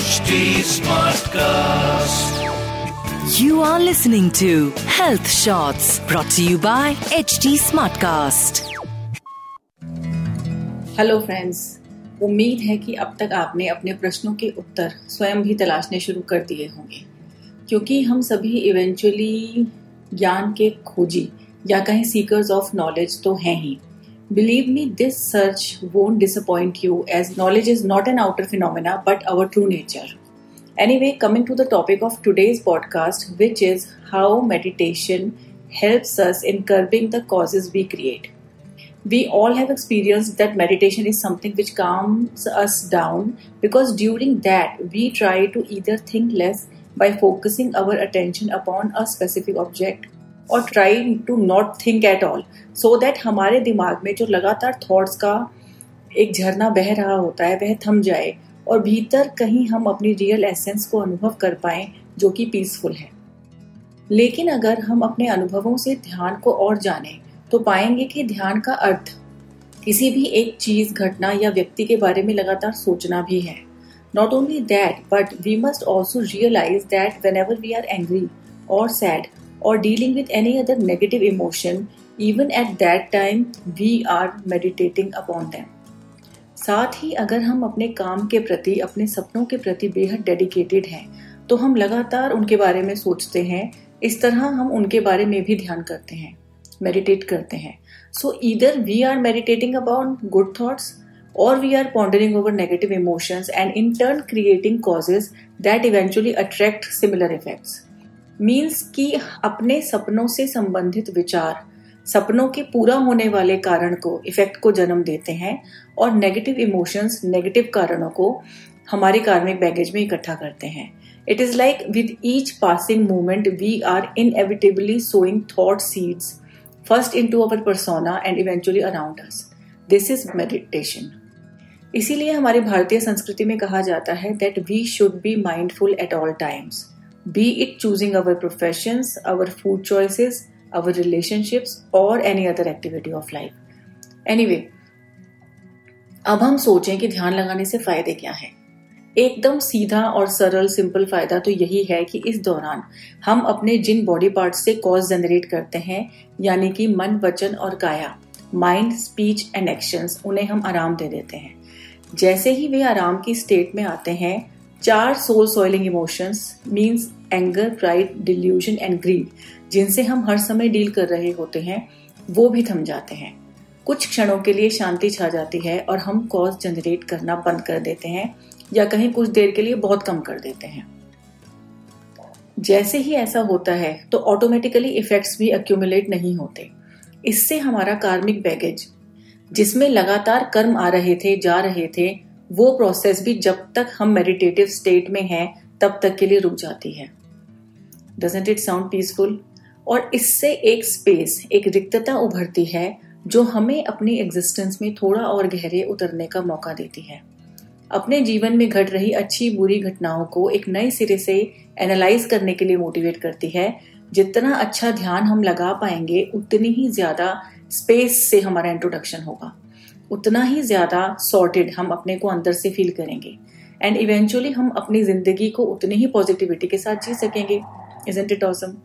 HD Smartcast. You are listening to Health Shots brought to you by HT Smartcast. Hello friends उम्मीद है कि अब तक आपने अपने प्रश्नों के उत्तर स्वयं भी तलाशने शुरू कर दिए होंगे क्योंकि हम सभी इवेंचुअली ज्ञान के खोजी या कहीं सीकर्स ऑफ़ नॉलेज तो हैं ही Believe me, this search won't disappoint you as knowledge is not an outer phenomena but our true nature. Anyway, coming to the topic of today's podcast, which is how meditation helps us in curbing the causes we create. We all have experienced that meditation is something which calms us down because during that we try to either think less by focusing our attention upon a specific object और try to not think at all so that हमारे दिमाग में जो लगातार thoughts का एक झरना बह रहा होता है, वह थम जाए और भीतर कहीं हम अपनी रियल एसेंस को अनुभव कर पाए, जो कि पीसफुल है। लेकिन अगर हम अपने अनुभवों से ध्यान को और जानें तो पाएँगे कि ध्यान का अर्थ किसी भी एक चीज़, घटना या व्यक्ति के बारे में लगातार सोचना भी है। Not only that but we must also realise that whenever we are angry और sad or dealing with any other negative emotion, even at that time we are meditating upon them. साथ ही अगर हम अपने काम के प्रति अपने सपनों के प्रति बेहद डेडिकेटेड हैं तो हम लगातार उनके बारे में सोचते हैं इस तरह हम उनके बारे में भी ध्यान करते हैं मेडिटेट करते हैं सो इधर we are meditating about good thoughts or we are pondering over negative emotions and in turn creating causes that eventually attract similar effects. Means कि अपने सपनों से संबंधित विचार, सपनों के पूरा होने वाले कारण को इफ़ेक्ट को जन्म देते हैं और नेगेटिव इमोशंस नेगेटिव कारणों को हमारे कार्मिक बैगेज में इकट्ठा करते हैं। It is like with each passing movement we are inevitably sowing thought seeds first into our persona and eventually around us this is meditation इसीलिए हमारी भारतीय संस्कृति में कहा जाता है that we should be mindful at all times be it choosing our professions, our food choices, our relationships, or any other activity of life. Anyway, अब हम सोचें कि ध्यान लगाने से फ़ायदे क्या हैं एकदम सीधा और सरल सिंपल फ़ायदा तो यही है कि इस दौरान हम अपने जिन बॉडी पार्ट से कॉज जनरेट करते हैं यानी कि मन वचन और काया माइंड स्पीच एंड एक्शंस उन्हें हम आराम दे देते हैं जैसे ही वे आराम की स्टेट में आते हैं चार soul soiling emotions means anger pride delusion and greed जिनसे हम हर समय डील कर रहे होते हैं, वो भी थम जाते हैं। कुछ क्षणों के लिए शांति छा जाती है और हम कॉज जनरेट करना बंद कर देते हैं या कहीं कुछ देर के लिए बहुत कम कर देते हैं। जैसे ही ऐसा होता है तो ऑटोमेटिकली इफेक्ट्स भी अक्यूमुलेट नहीं होते। इससे हमारा कार्मिक बैगेज जिसमें लगातार कर्म आ रहे थे, जा रहे थे वो प्रोसेस भी जब तक हम मेडिटेटिव स्टेट में हैं, तब तक के लिए रुक जाती है। डजेंट इट साउंड पीसफुल और इससे एक स्पेस एक रिक्तता उभरती है, जो हमें अपनी एग्जिस्टेंस में थोड़ा और गहरे उतरने का मौका देती है। अपने जीवन में घट रही अच्छी बुरी घटनाओं को एक नए सिरे से एनालाइज करने के लिए मोटिवेट करती है। जितना अच्छा ध्यान हम लगा पाएँगे, उतनी ही ज़्यादा स्पेस से हमारा इंट्रोडक्शन होगा। उतना ही ज़्यादा सॉर्टेड हम अपने को अंदर से फील करेंगे। एंड इवेंचुअली हम अपनी ज़िंदगी को उतनी ही पॉजिटिविटी के साथ जी सकेंगे। Isn't it awesome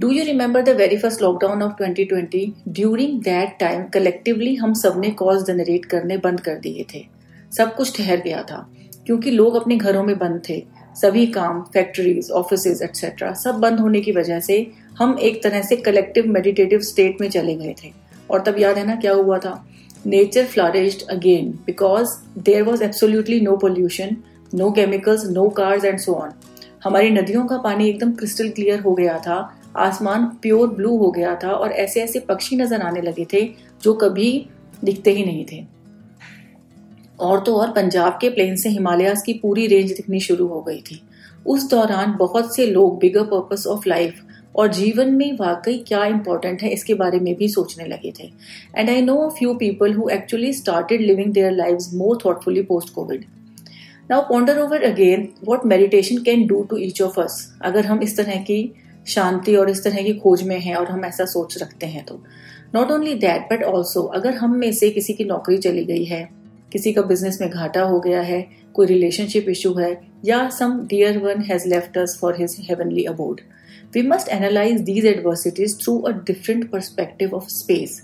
do you remember the very first lockdown of 2020 during that time collectively हम सबने कॉज जनरेट करने बंद कर दिए थे। सब कुछ ठहर गया था। क्योंकि लोग अपने घरों में बंद थे। सभी काम फैक्ट्रीज ऑफ़िस एक्सेट्रा सब बंद होने की वजह से हम एक तरह से कलेक्टिव मेडिटेटिव स्टेट में चले गए थे। और तब याद है ना क्या हुआ था? Nature flourished again because there was absolutely no pollution, no chemicals, no cars and so on. हमारी नदियों का पानी एकदम क्रिस्टल क्लियर हो गया था आसमान प्योर ब्लू हो गया था और ऐसे ऐसे पक्षी नज़र आने लगे थे जो कभी दिखते ही नहीं थे और तो और पंजाब के प्लेन से हिमालयास की पूरी रेंज दिखनी शुरू हो गई थी उस दौरान बहुत से लोग बिगर पर्पस ऑफ़ लाइफ और जीवन में वाकई क्या इंपॉर्टेंट है, इसके बारे में भी सोचने लगे थे। And I know few people who actually started living their live more thoughtfully post Covid now ponder over again what meditation can do to each of us अगर हम इस तरह की शांति और इस तरह की खोज में हैं और हम ऐसा सोच रखते हैं तो। Not only that but also अगर हम में से किसी की नौकरी चली गई है, किसी का बिज़नेस में घाटा हो गया है, कोई रिलेशनशिप इशू है, या some dear one has left us for his heavenly abode we must analyse these adversities through a different perspective of space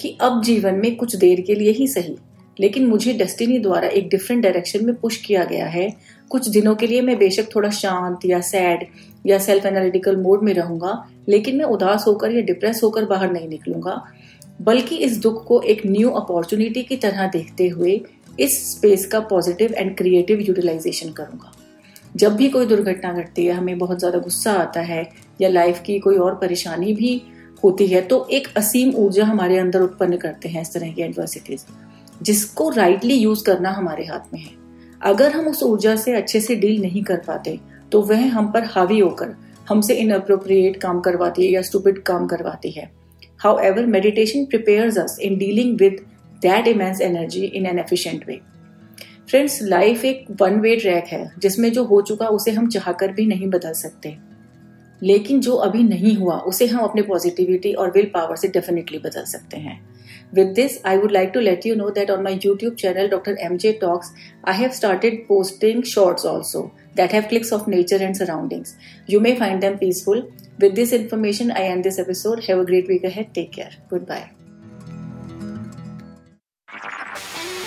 कि अब जीवन में कुछ देर के लिए ही सही, लेकिन मुझे डेस्टिनी द्वारा एक डिफरेंट डायरेक्शन में पुश किया गया है। कुछ दिनों के लिए मैं बेशक थोड़ा शांत या सैड या सेल्फ एनालिटिकल मोड में रहूँगा, लेकिन मैं उदास होकर या डिप्रेस होकर बाहर नहीं निकलूँगा। बल्कि इस दुख को एक न्यू अपॉर्चुनिटी की तरह देखते हुए इस स्पेस का पॉजिटिव एंड क्रिएटिव यूटिलाइजेशन करूँगा। जब भी कोई दुर्घटना घटती है, हमें बहुत ज़्यादा गुस्सा आता है या लाइफ की कोई और परेशानी भी होती है तो एक असीम ऊर्जा हमारे अंदर उत्पन्न करते हैं इस तरह की एडवर्सिटीज जिसको राइटली यूज़ करना हमारे हाथ में है। अगर हम उस ऊर्जा से अच्छे से डील नहीं कर पाते तो वह हम पर हावी होकर हमसे इनअप्रोप्रिएट काम करवाती है या स्टूपिड काम करवाती है। However meditation prepares us in dealing with that immense energy in an efficient way friends life एक वन वे ट्रैक है, जिसमें जो हो चुका उसे हम चाहकर भी नहीं बदल सकते। लेकिन जो अभी नहीं हुआ, उसे हम अपने पॉजिटिविटी और विल पावर से डेफिनेटली बदल सकते हैं। With this I would like to let you know that on my YouTube channel doctor M J talks I have started posting shorts also that have clicks of nature and surroundings you may find them peaceful with this information I end this episode have a great week ahead take care goodbye